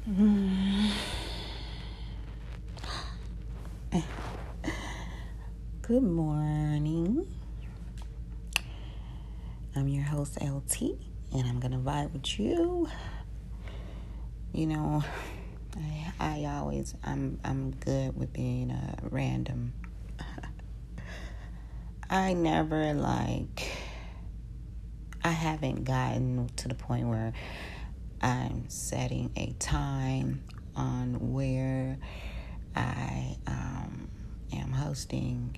Good morning. I'm your host LT, and I'm gonna vibe with you. You know, I, I always I'm I'm good with being uh, random. I never like. I haven't gotten to the point where I'm setting a time on where I um, am hosting.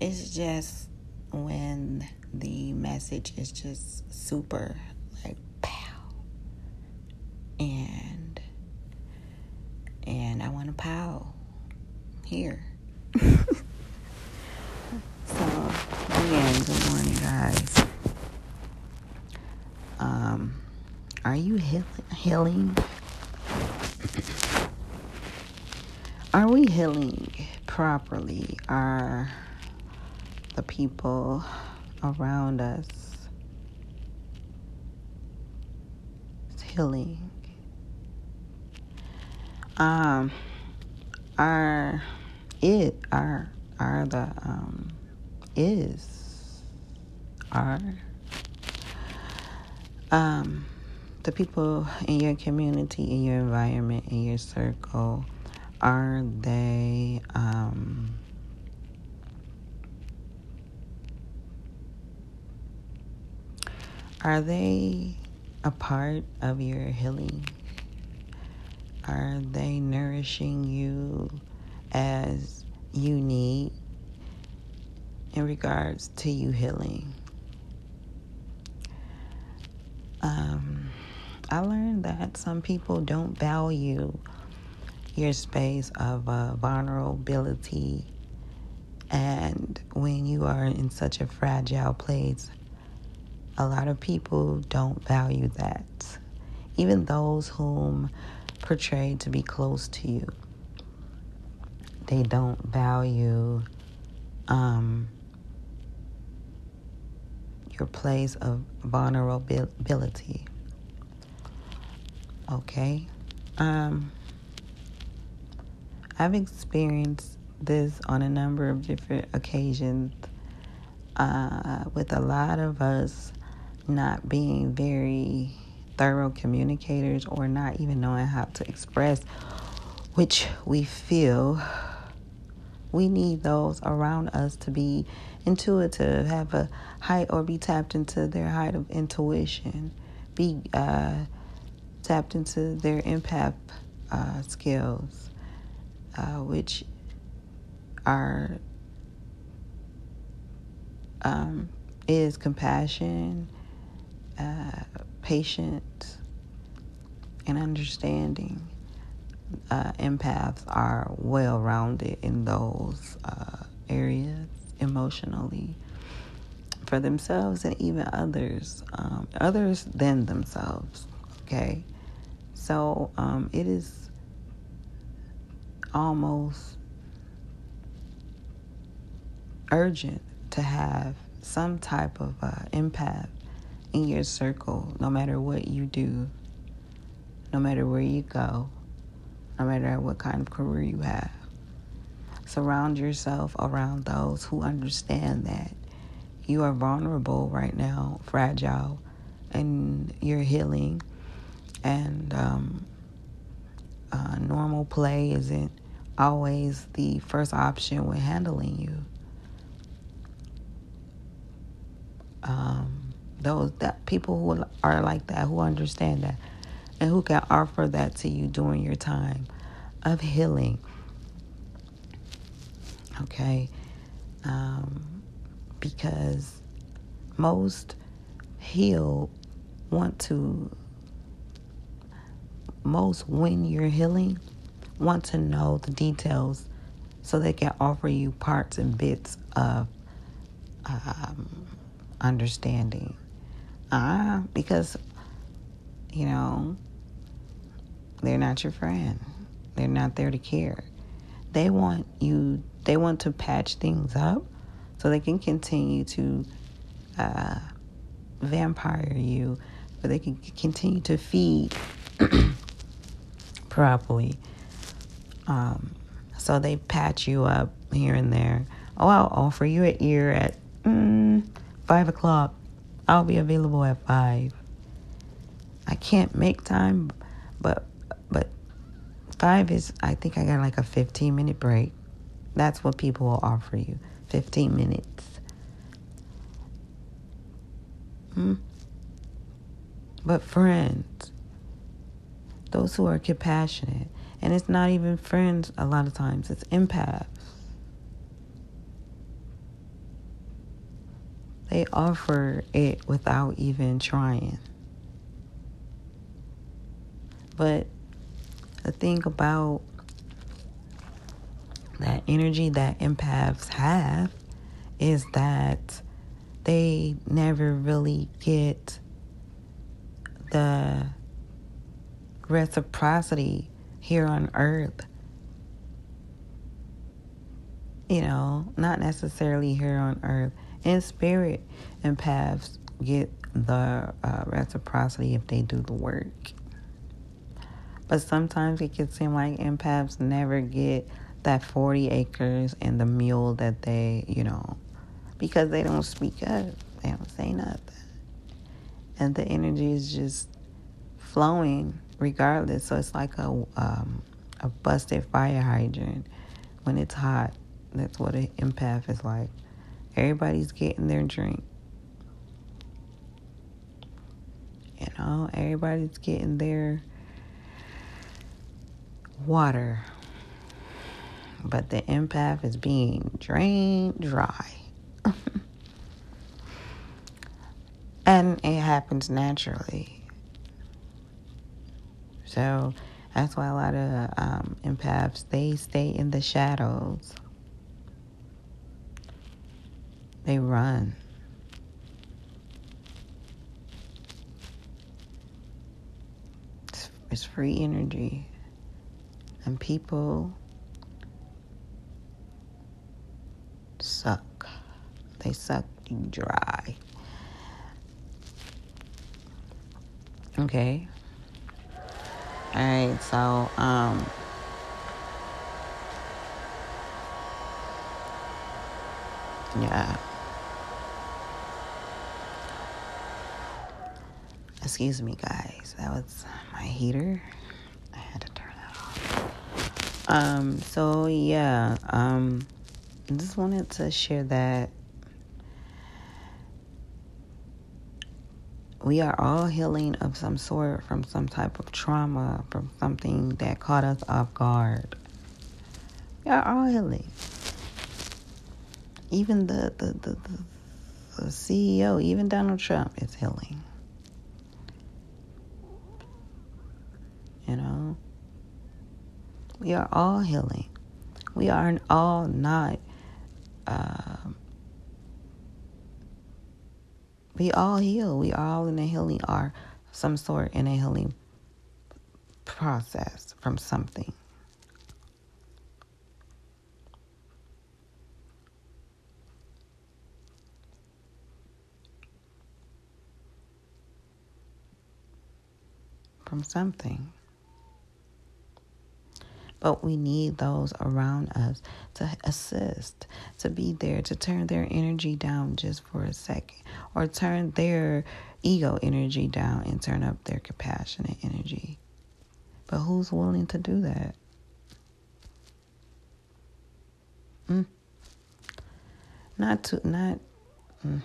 It's just when the message is just super like pow and and I want to pow here. so again, good morning, guys. Um, are you heal- healing? Are we healing properly? Are the people around us healing? Um, are it are are the um is are um the people in your community, in your environment, in your circle, are they um, are they a part of your healing? Are they nourishing you as you need in regards to you healing? Um, I learned that some people don't value your space of uh, vulnerability. And when you are in such a fragile place, a lot of people don't value that. Even those whom portray to be close to you, they don't value um, your place of vulnerability. Okay? Um, I've experienced this on a number of different occasions uh, with a lot of us not being very thorough communicators or not even knowing how to express which we feel. We need those around us to be intuitive, have a height or be tapped into their height of intuition, be uh, tapped into their empath uh, skills, uh, which are um, is compassion, uh, patience, and understanding. Uh, empaths are well rounded in those uh, areas emotionally for themselves and even others, um, others than themselves. Okay, so um, it is almost urgent to have some type of uh, in your circle, no matter what you do, no matter where you go, no matter what kind of career you have. Surround yourself around those who understand that you are vulnerable right now, fragile, and you're healing. And um, uh, normal play isn't always the first option when handling you. Um, those that people who are like that, who understand that, and who can offer that to you during your time of healing. Okay, um, because most heal want to most when you're healing want to know the details so they can offer you parts and bits of um, understanding. Ah, uh, because you know they're not your friend. They're not there to care. They want you. They want to patch things up so they can continue to uh, vampire you, or they can continue to feed properly. Um, so they patch you up here and there. Oh, I'll offer you an ear at mm, five o'clock. I'll be available at five. I can't make time, but but five is. I think I got like a fifteen minute break. That's what people will offer you. Fifteen minutes. Hmm? But friends, those who are compassionate, and it's not even friends a lot of times, it's empaths. They offer it without even trying. But the thing about that energy that empaths have is that they never really get the reciprocity here on earth. You know, not necessarily here on earth. In spirit, empaths get the uh, reciprocity if they do the work. But sometimes it can seem like empaths never get that 40 acres and the mule that they, you know, because they don't speak up, they don't say nothing. And the energy is just flowing regardless. So it's like a um, a busted fire hydrant when it's hot. That's what an empath is like. Everybody's getting their drink. You know, everybody's getting their water. But the empath is being drained dry. and it happens naturally. So that's why a lot of um, empaths they stay in the shadows. They run. It's, it's free energy, and people suck. They suck dry. Okay. All right, so um yeah. Excuse me, guys. That was my heater. I had to turn that off. Um so yeah, um I just wanted to share that we are all healing of some sort from some type of trauma, from something that caught us off guard. We are all healing. Even the, the, the, the, the CEO, even Donald Trump is healing. You know? We are all healing. We are all not. Uh, we all heal. We all in a healing are some sort in a healing process from something. From something. But we need those around us to assist, to be there, to turn their energy down just for a second, or turn their ego energy down and turn up their compassionate energy. But who's willing to do that? Mm. Not to, not. Mm.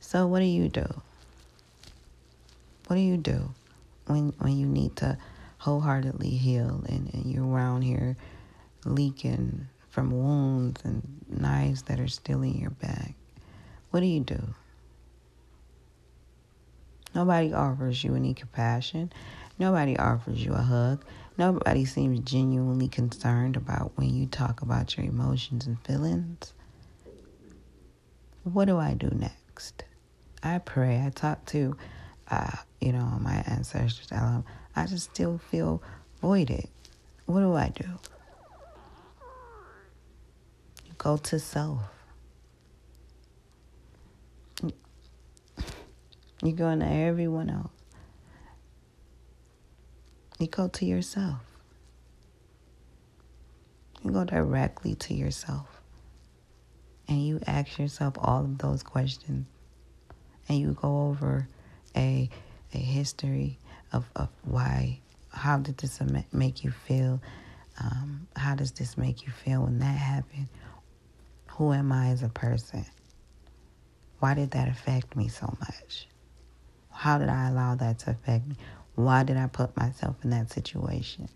So, what do you do? What do you do when when you need to? Wholeheartedly healed and, and you're around here leaking from wounds and knives that are still in your back, what do you do? Nobody offers you any compassion. Nobody offers you a hug. Nobody seems genuinely concerned about when you talk about your emotions and feelings. What do I do next? I pray. I talk to, uh, you know, my ancestors. I just still feel voided. What do I do? You go to self. You go into everyone else. You go to yourself. You go directly to yourself. And you ask yourself all of those questions. And you go over a a history of, of why how did this make you feel? Um, how does this make you feel when that happened? Who am I as a person? Why did that affect me so much? How did I allow that to affect me? Why did I put myself in that situation?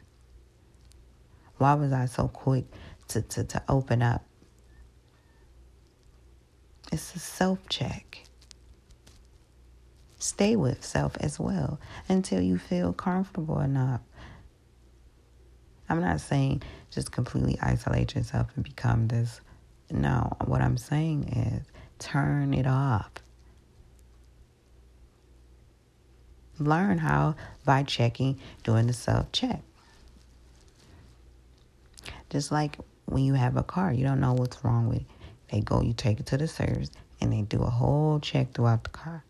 Why was I so quick to, to, to open up? It's a self check. Stay with self as well until you feel comfortable enough. I'm not saying just completely isolate yourself and become this no, what I'm saying is turn it off. Learn how by checking, doing the self check. Just like when you have a car, you don't know what's wrong with it. They go, you take it to the service, and they do a whole check throughout the car.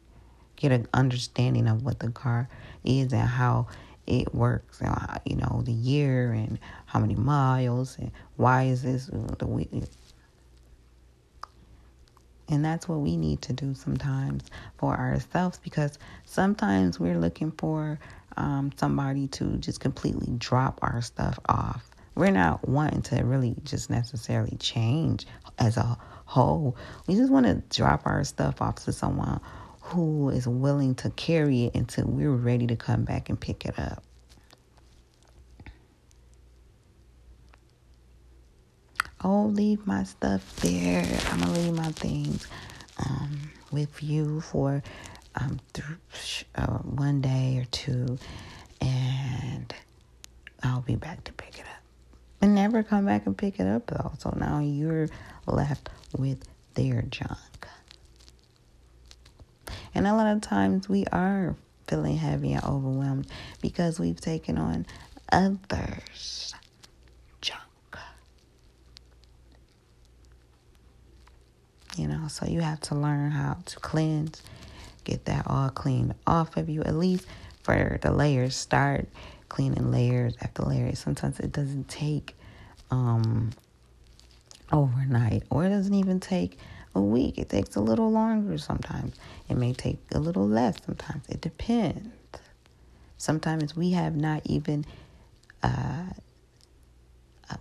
Get an understanding of what the car is and how it works, and you know the year and how many miles and why is this the and that's what we need to do sometimes for ourselves because sometimes we're looking for um, somebody to just completely drop our stuff off. We're not wanting to really just necessarily change as a whole. We just want to drop our stuff off to someone who is willing to carry it until we're ready to come back and pick it up. oh, leave my stuff there. I'm gonna leave my things um, with you for um, th- uh, one day or two, and I'll be back to pick it up. And never come back and pick it up though. So now you're left with their junk. And a lot of times we are feeling heavy and overwhelmed because we've taken on others junk. you know. So you have to learn how to cleanse, get that all cleaned off of you, at least for the layers. Start cleaning layers after layers. Sometimes it doesn't take um, overnight, or it doesn't even take a week. It takes a little longer sometimes. It may take a little less sometimes. It depends. Sometimes we have not even uh,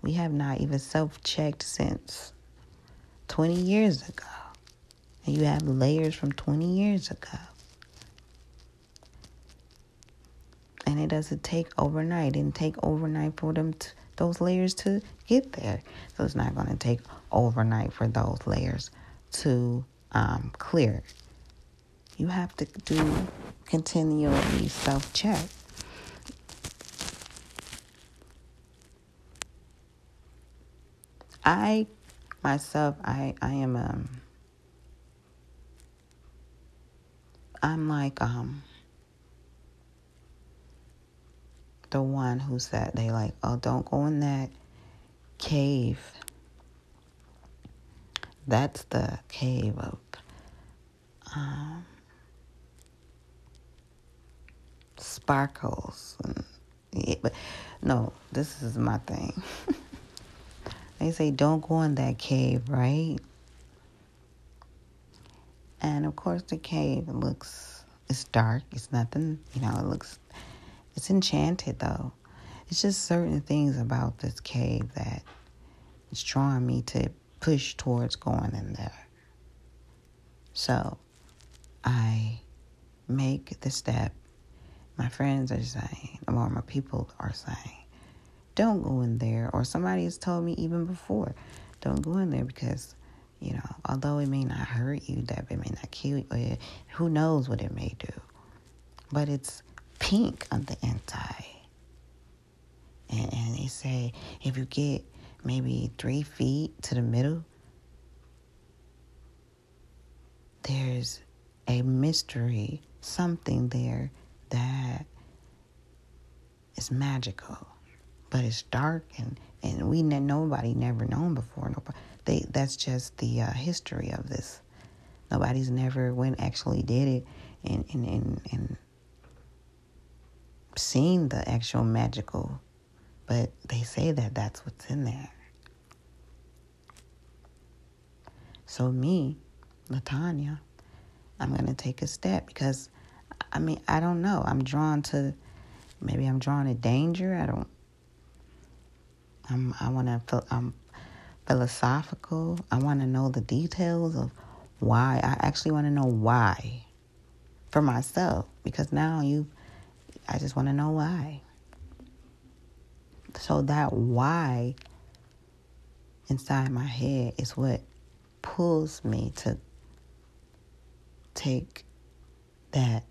we have not even self checked since 20 years ago. And you have layers from 20 years ago. And it doesn't take overnight. It didn't take overnight for them to, those layers to get there. So it's not going to take overnight for those layers to um, clear. You have to do continually self check. I myself, I I am um I'm like um the one who said they like, oh, don't go in that cave. That's the cave of um, sparkles. And, yeah, but no, this is my thing. They say don't go in that cave, right? And of course, the cave looks it's dark. It's nothing, you know. It looks it's enchanted though. It's just certain things about this cave that is drawing me to push towards going in there. So I make the step. My friends are saying, or my people are saying, don't go in there. Or somebody has told me even before, don't go in there because, you know, although it may not hurt you, that it may not kill you, eh, who knows what it may do. But it's pink on the inside. And, and they say if you get maybe three feet to the middle, there's a mystery, something there that is magical but it's dark and and we ne- nobody never known before. Nobody, they that's just the uh, history of this. Nobody's never went actually did it and and and, and seen the actual magical, but they say that that's what's in there. So, me, Latanya, I'm going to take a step because, I mean, I don't know. I'm drawn to, maybe I'm drawn to danger. I don't, I'm, I want to, feel, I'm philosophical. I want to know the details of why. I actually want to know why for myself because now you, I just want to know why. So that why inside my head is what pulls me to take that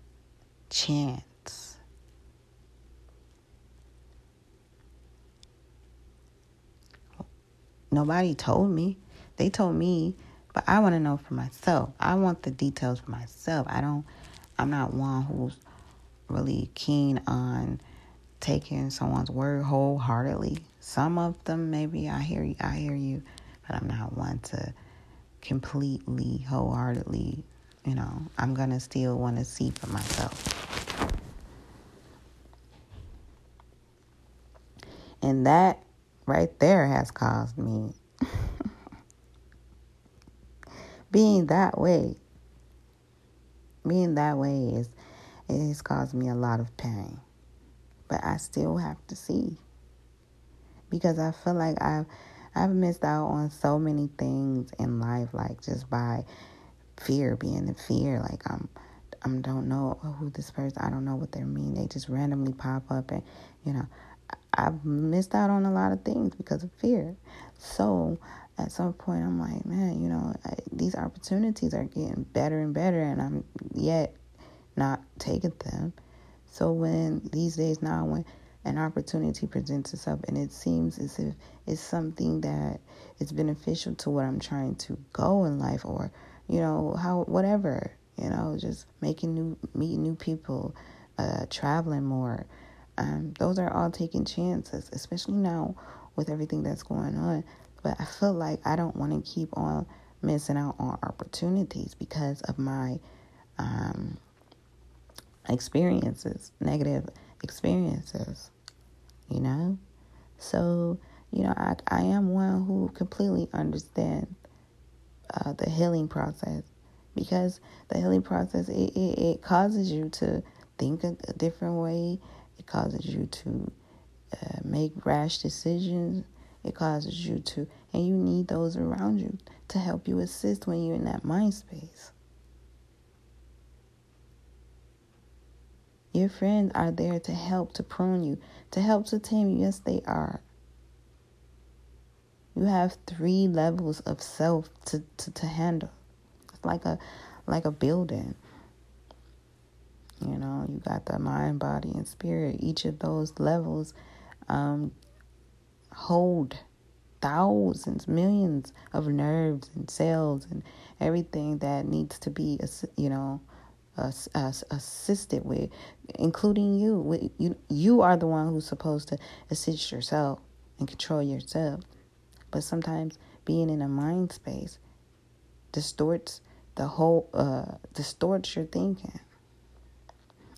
chance. Nobody told me. They told me, but I want to know for myself. I want the details for myself. I don't, I'm not one who's really keen on taking someone's word wholeheartedly. Some of them, maybe I hear I hear you, but I'm not one to completely, wholeheartedly, you know, I'm going to still want to see for myself. And that right there has caused me being that way. Being that way is it has caused me a lot of pain. But I still have to see. Because I feel like I've I've missed out on so many things in life, like just by fear, being in fear. Like I'm, I don't know who this person. I don't know what they mean. They just randomly pop up, and you know, I've missed out on a lot of things because of fear. So at some point, I'm like, man, you know, I, these opportunities are getting better and better, and I'm yet not taking them. So when these days now, when an opportunity presents itself and it seems as if it's something that is beneficial to what I'm trying to go in life or you know how whatever you know just making new meeting new people uh, traveling more. Um, those are all taking chances especially now with everything that's going on. But I feel like I don't want to keep on missing out on opportunities because of my um, experiences negative experiences you know? So, you know, I, I am one who completely understands uh, the healing process because the healing process, it, it, it causes you to think a, a, different way. It causes you to uh, make rash decisions. It causes you to, and you need those around you to help you assist when you're in that mind space. Your friends are there to help, to prune you, to help to tame you. Yes, they are. You have three levels of self to, to, to handle. It's like a like a building. You know, you got the mind, body, and spirit. Each of those levels um, hold thousands, millions of nerves and cells and everything that needs to be, you know, uh, uh, assisted with, including you. With, You you are the one who's supposed to assist yourself and control yourself. But sometimes being in a mind space distorts the whole uh, distorts your thinking.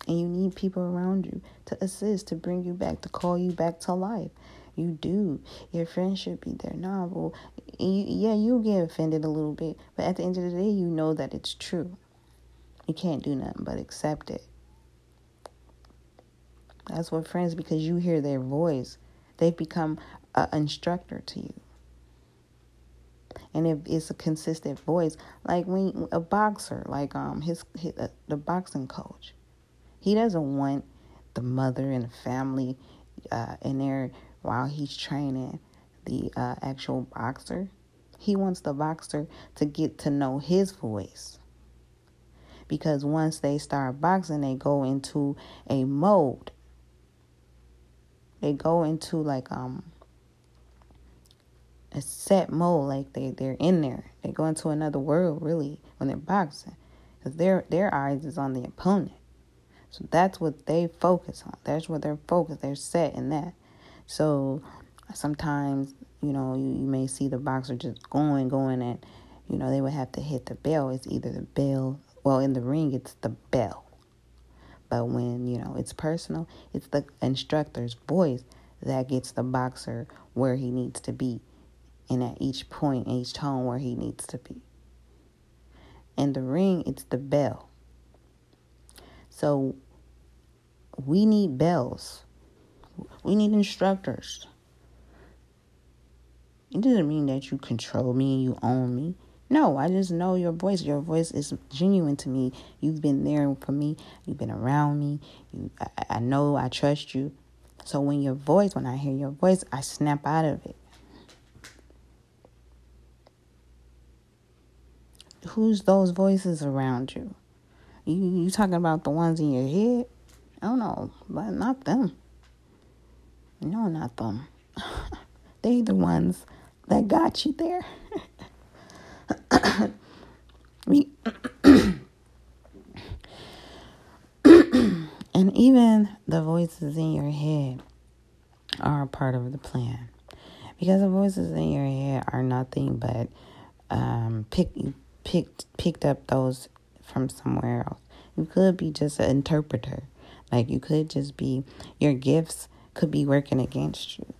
And you need people around you to assist, to bring you back, to call you back to life. You do. Your friend should be there. Nah, well, you, yeah, you get offended a little bit, but at the end of the day, you know that it's true. You can't do nothing but accept it. That's what friends, because you hear their voice, they've become an instructor to you. And if it's a consistent voice, like when a boxer, like um his, his uh, the boxing coach, he doesn't want the mother and the family uh, in there while he's training the uh, actual boxer. He wants the boxer to get to know his voice because once they start boxing, they go into a mode. They go into like um a set mode, like they they're in there. They go into another world really when they're boxing, because their their eyes is on the opponent. So that's what they focus on. That's what they're focused. They're set in that. So sometimes you know you, you may see the boxer just going going and you know they would have to hit the bell. It's either the bell well, in the ring, it's the bell. But when, you know, it's personal, it's the instructor's voice that gets the boxer where he needs to be and at each point, each tone where he needs to be. In the ring, it's the bell. So we need bells. We need instructors. It doesn't mean that you control me and you own me. No, I just know your voice. Your voice is genuine to me. You've been there for me. You've been around me. You, I, I know I trust you. So when your voice, when I hear your voice, I snap out of it. Who's those voices around you? You you talking about the ones in your head? I don't know, but not them. No, not them. they the ones that got you there. and even the voices in your head are a part of the plan because the voices in your head are nothing but um, pick picked picked up those from somewhere else. You could be just an interpreter, like you could just be your gifts could be working against you.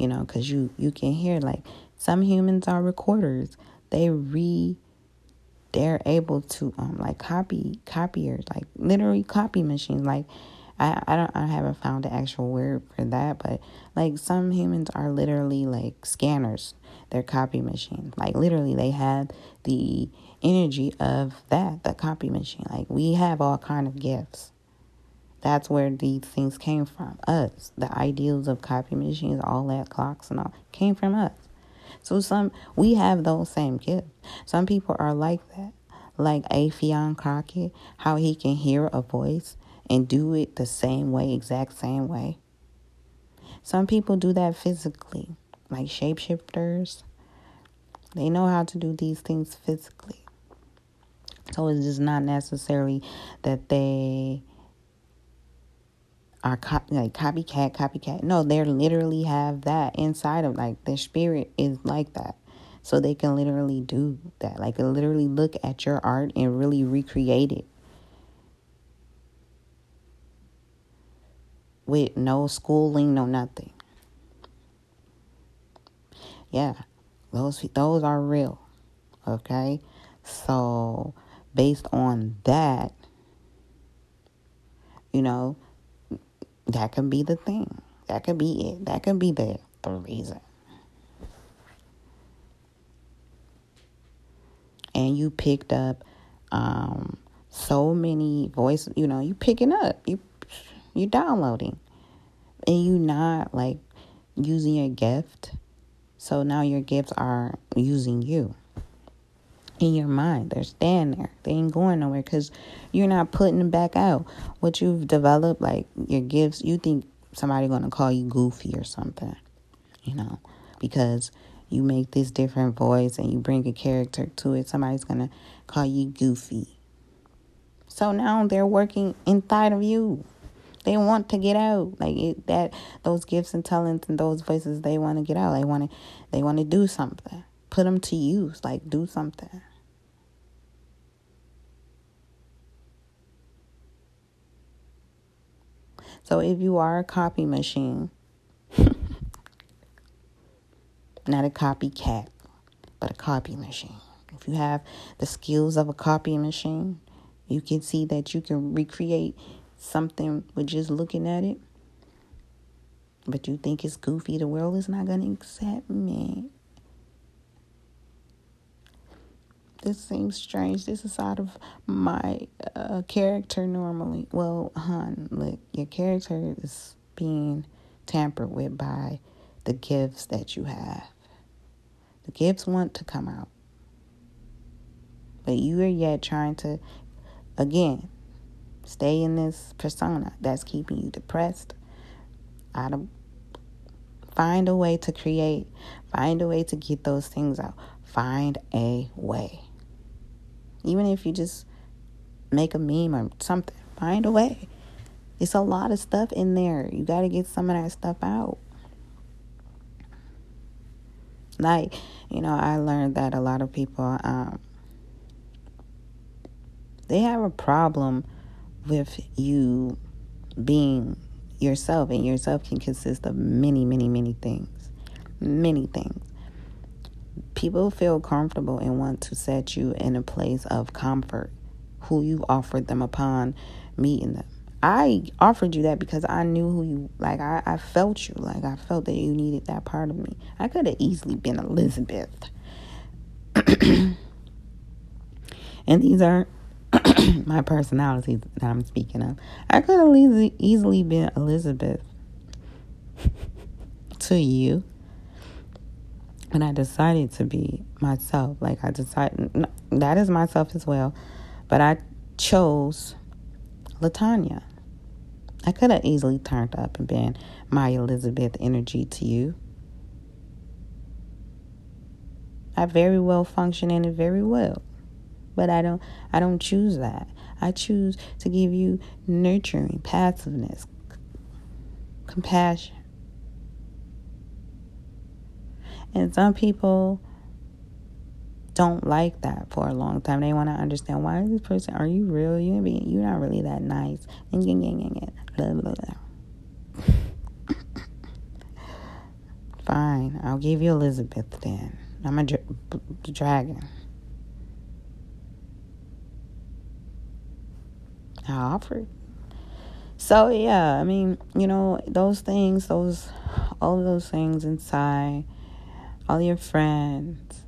you know because you you can hear like some humans are recorders they re they're able to um like copy copiers like literally copy machines like I, I don't I haven't found the actual word for that, but like some humans are literally like scanners. They're copy machines. Like literally they have the energy of that, the copy machine. Like we have all kind of gifts. That's where these things came from. Us. The ideals of copy machines, all that clocks and all came from us. So some we have those same gifts. Some people are like that. Like Affion Crockett, how he can hear a voice and do it the same way, exact same way. Some people do that physically, like shapeshifters. They know how to do these things physically. So it's just not necessarily that they are cop- like copycat, copycat. No, they literally have that inside of like their spirit is like that. So they can literally do that. Like literally look at your art and really recreate it. With no schooling, no nothing. Yeah. Those those are real. Okay? So based on that, you know, that could be the thing. That could be it. That could be the, the reason. And you picked up um, so many voices, you know, you picking up, you you downloading. And you not like using your gift. So now your gifts are using you in your mind. They're staying there. They ain't going nowhere because you're not putting them back out. What you've developed, like your gifts, you think somebody gonna call you goofy or something, you know, because you make this different voice and you bring a character to it. Somebody's gonna call you goofy. So now they're working inside of you. They want to get out, like it, that. Those gifts and talents and those voices, they want to get out. They want to, they want to do something. Put them to use. Like do something. So if you are a copy machine, not a copycat, but a copy machine. If you have the skills of a copy machine, you can see that you can recreate something with just looking at it. But you think it's goofy, the world is not going to accept me. This seems strange. This is out of my uh, character normally. Well, hun, look, your character is being tampered with by the gifts that you have. The gifts want to come out. But you are yet trying to, again, stay in this persona that's keeping you depressed. Out of, find a way to create, find a way to get those things out. Find a way. Even if you just make a meme or something, find a way. It's a lot of stuff in there. You got to get some of that stuff out. Like, you know, I learned that a lot of people, um, They have a problem with you being yourself, and yourself can consist of many, many, many things. Many things. People feel comfortable and want to set you in a place of comfort who you offered them upon meeting them. I offered you that because I knew who you like I, I felt you. Like I felt that you needed that part of me. I could have easily been Elizabeth. and these are my personalities that I'm speaking of. I could have easily, easily been Elizabeth to you. And I decided to be myself. Like I decided that is myself as well. But I chose Latanya. I could have easily turned up and been my Elizabeth energy to you. I very well function in it very well. But I don't I don't choose that. I choose to give you nurturing, passiveness, compassion. And some people don't like that for a long time. They want to understand why is this person? Are you real? You being you're not really that nice. And blah, blah, blah. Fine, I'll give you Elizabeth then. I'm a dra- dragon. I offer So yeah, I mean, you know, those things, those all those things inside, all your friends,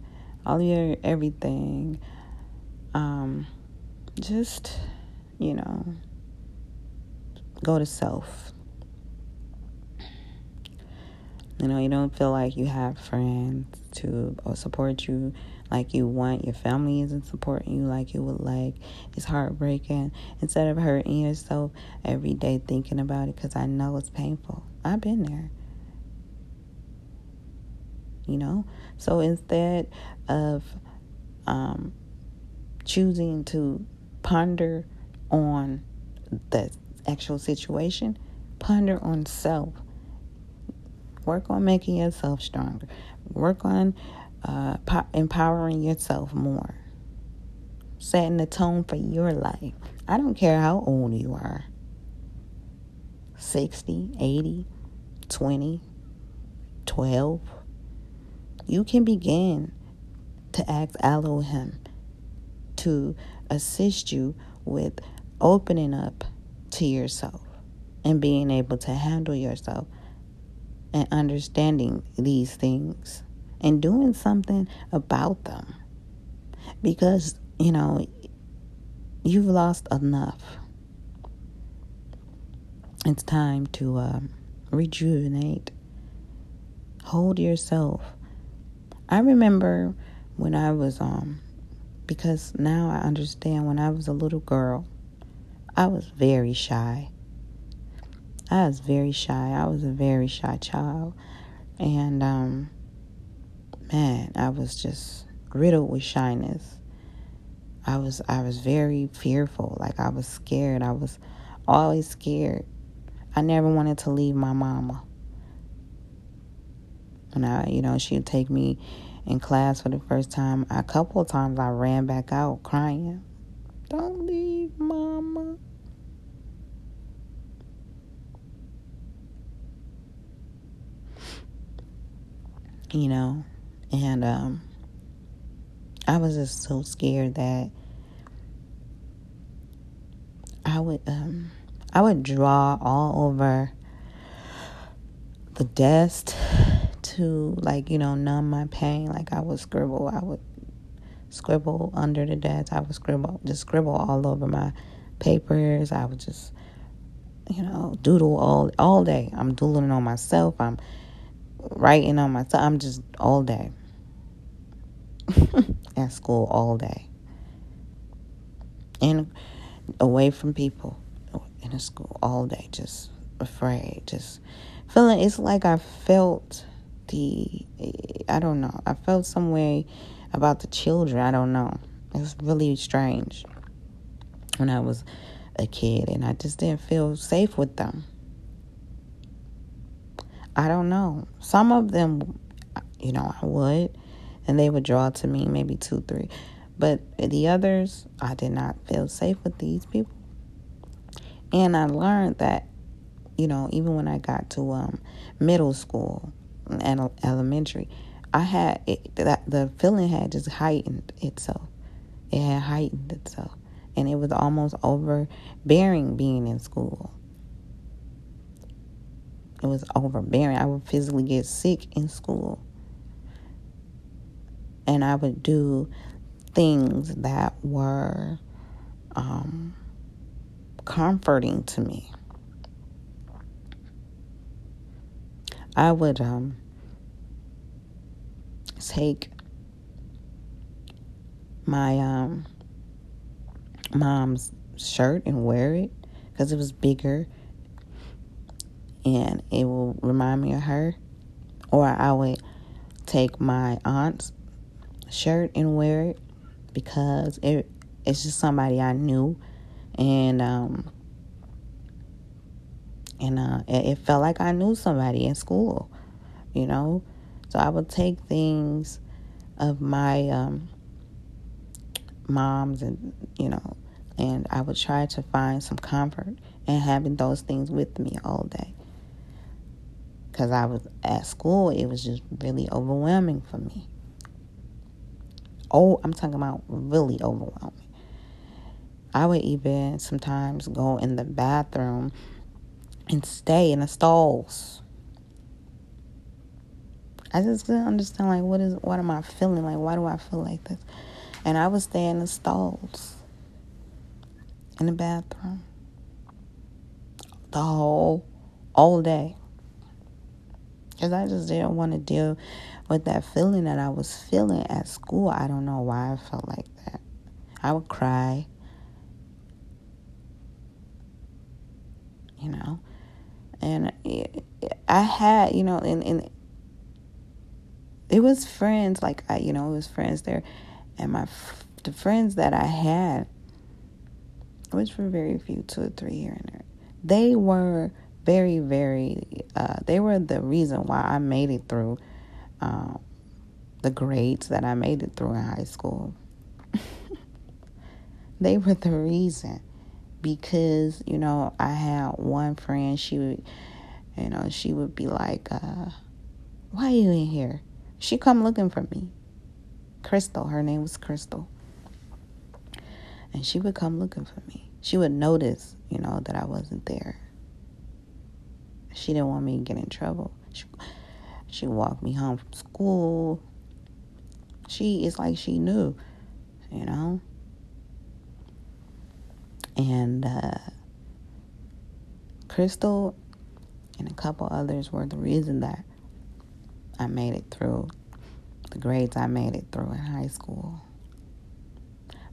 all your everything. Um, just, you know, go to self. You know, you don't feel like you have friends to support you like you want. Your family isn't supporting you like you would like. It's heartbreaking. Instead of hurting yourself every day thinking about it, because I know it's painful. I've been there. You know? So instead of um, choosing to ponder on the actual situation, ponder on self. Work on making yourself stronger. Work on uh, po- empowering yourself more. Setting the tone for your life. I don't care how old you are 60, 80, 20, 12. You can begin to ask Elohim to assist you with opening up to yourself and being able to handle yourself and understanding these things and doing something about them. Because, you know, you've lost enough. It's time to um, rejuvenate. Hold yourself. I remember when I was um because now I understand when I was a little girl, I was very shy. I was very shy. I was a very shy child. And um man, I was just riddled with shyness. I was I was very fearful. Like I was scared. I was always scared. I never wanted to leave my mama. When I, you know, she would take me in class for the first time. A couple of times I ran back out crying. Don't leave, mama. You know, and um, I was just so scared that I would um, I would draw all over the desk to like you know numb my pain. Like i would scribble i would scribble under the desk. I would scribble just scribble all over my papers. I would just you know doodle all all day. I'm doodling on myself. I'm writing on myself. I'm just all day. At school all day. And away from people in a school all day. Just afraid. Just feeling it's like i felt the I don't know. I felt some way about the children. I don't know. It was really strange when I was a kid and I just didn't feel safe with them. I don't know. Some of them, you know, I would, and they would draw to me maybe two, three. But the others, I did not feel safe with these people. And I learned that, you know, even when I got to um, middle school and elementary, I had it, that the feeling had just heightened itself. It had heightened itself, and it was almost overbearing being in school. It was overbearing. I would physically get sick in school, and I would do things that were um, comforting to me. I would um, take my um, mom's shirt and wear it because it was bigger and it will remind me of her. Or I would take my aunt's shirt and wear it because it it's just somebody I knew and um and uh it, it felt like I knew somebody in school, you know. So I would take things of my um mom's and you know and I would try to find some comfort in having those things with me all day. Because I was at school, it was just really overwhelming for me. Oh, I'm talking about really overwhelming. I would even sometimes go in the bathroom and stay in the stalls. I just didn't understand like what is what am I feeling like? Why do I feel like this? And I would stay in the stalls in the bathroom the whole all day because I just didn't want to deal with that feeling that I was feeling at school. I don't know why I felt like that. I would cry, you know, and eh, I had, you know, and, and it was friends like I, you know, it was friends there, and my the friends that I had which were very few, two or three here and there, they were very, very, uh, they were the reason why I made it through um, the grades that I made it through in high school. they were the reason because, you know, I had one friend, she would, you know, she would be like, uh, why are you in here? She come looking for me. Crystal, her name was Crystal and she would come looking for me. She would notice, you know, that I wasn't there. She didn't want me to get in trouble. She, she walked me home from school. She is like she knew, you know. And uh, Crystal and a couple others were the reason that I made it through the grades I made it through in high school.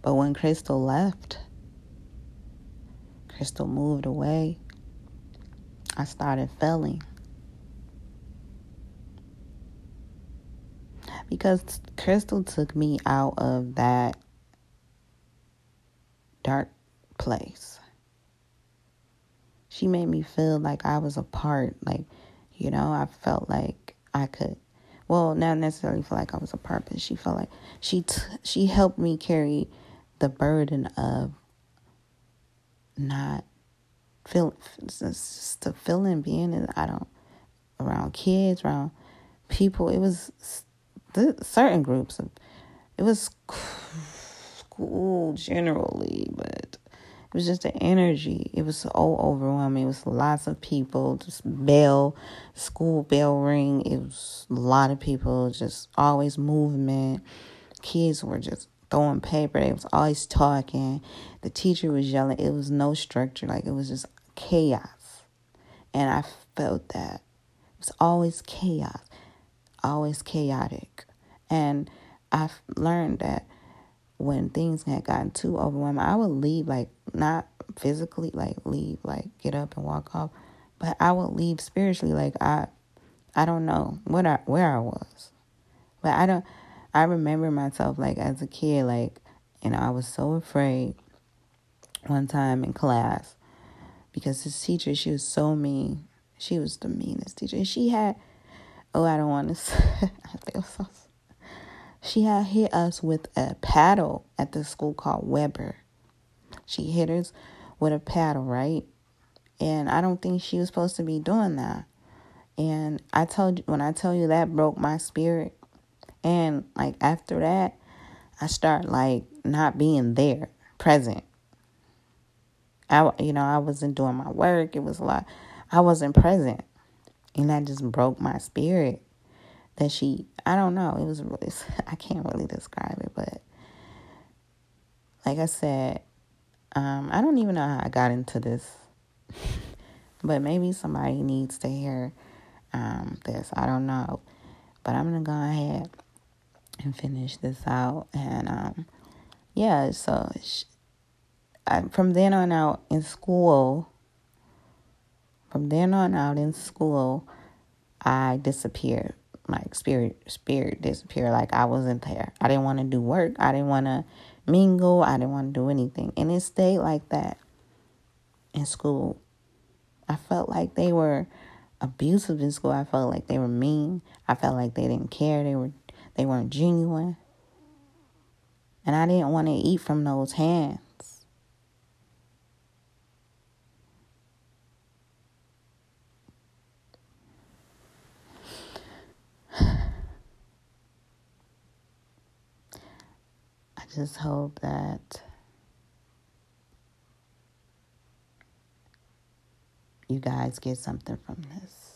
But when Crystal left, Crystal moved away, I started failing. Because Crystal took me out of that dark place. She made me feel like I was a part, like, you know, I felt like I could. Well, not necessarily feel like I was a part, but she felt like she t- she helped me carry the burden of not feel just the feeling being in I don't around kids around people. It was certain groups of it was school generally but it was just the energy it was so overwhelming it was lots of people just bell school bell ring it was a lot of people just always movement kids were just throwing paper. They was always talking. The teacher was yelling. It was no structure. Like it was just chaos. And I felt that. It was always chaos. Always chaotic. And I've learned that when things had gotten too overwhelming, I would leave like not physically like leave, like get up and walk off. But I would leave spiritually like I I don't know what I where I was. But I don't I remember myself like as a kid, like, you know, I was so afraid one time in class because this teacher, she was so mean. She was the meanest teacher. And she had, oh, I don't want to say, I feel so, She had hit us with a paddle at the school called Weber. She hit us with a paddle, right? And I don't think she was supposed to be doing that. And I told you, when I tell you that broke my spirit. And like after that, I start like not being there, present. I, you know, I wasn't doing my work. It was a lot. I wasn't present. And that just broke my spirit that she, I don't know, it was really, I can't really describe it, but like I said, um, I don't even know how I got into this, but maybe somebody needs to hear um, this. I don't know, but I'm gonna go ahead and finish this out. And um, yeah, so I, from then on out in school, from then on out in school, I disappeared. My spirit spirit disappear Like I wasn't there. I didn't want to do work. I didn't want to mingle. I didn't want to do anything. And it stayed like that in school. I felt like they were abusive in school. I felt like they were mean. I felt like they didn't care. They were they weren't genuine. And I didn't want to eat from those hands. Just hope that you guys get something from this.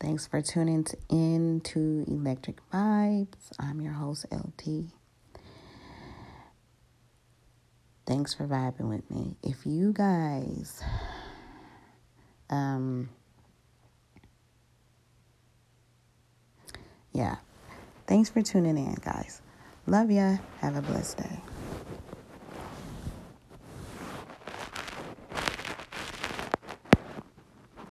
Thanks for tuning in to Electric Vibes. I'm your host, LT. Thanks for vibing with me. If you guys um yeah. Thanks for tuning in, guys. Love ya. Have a blessed day.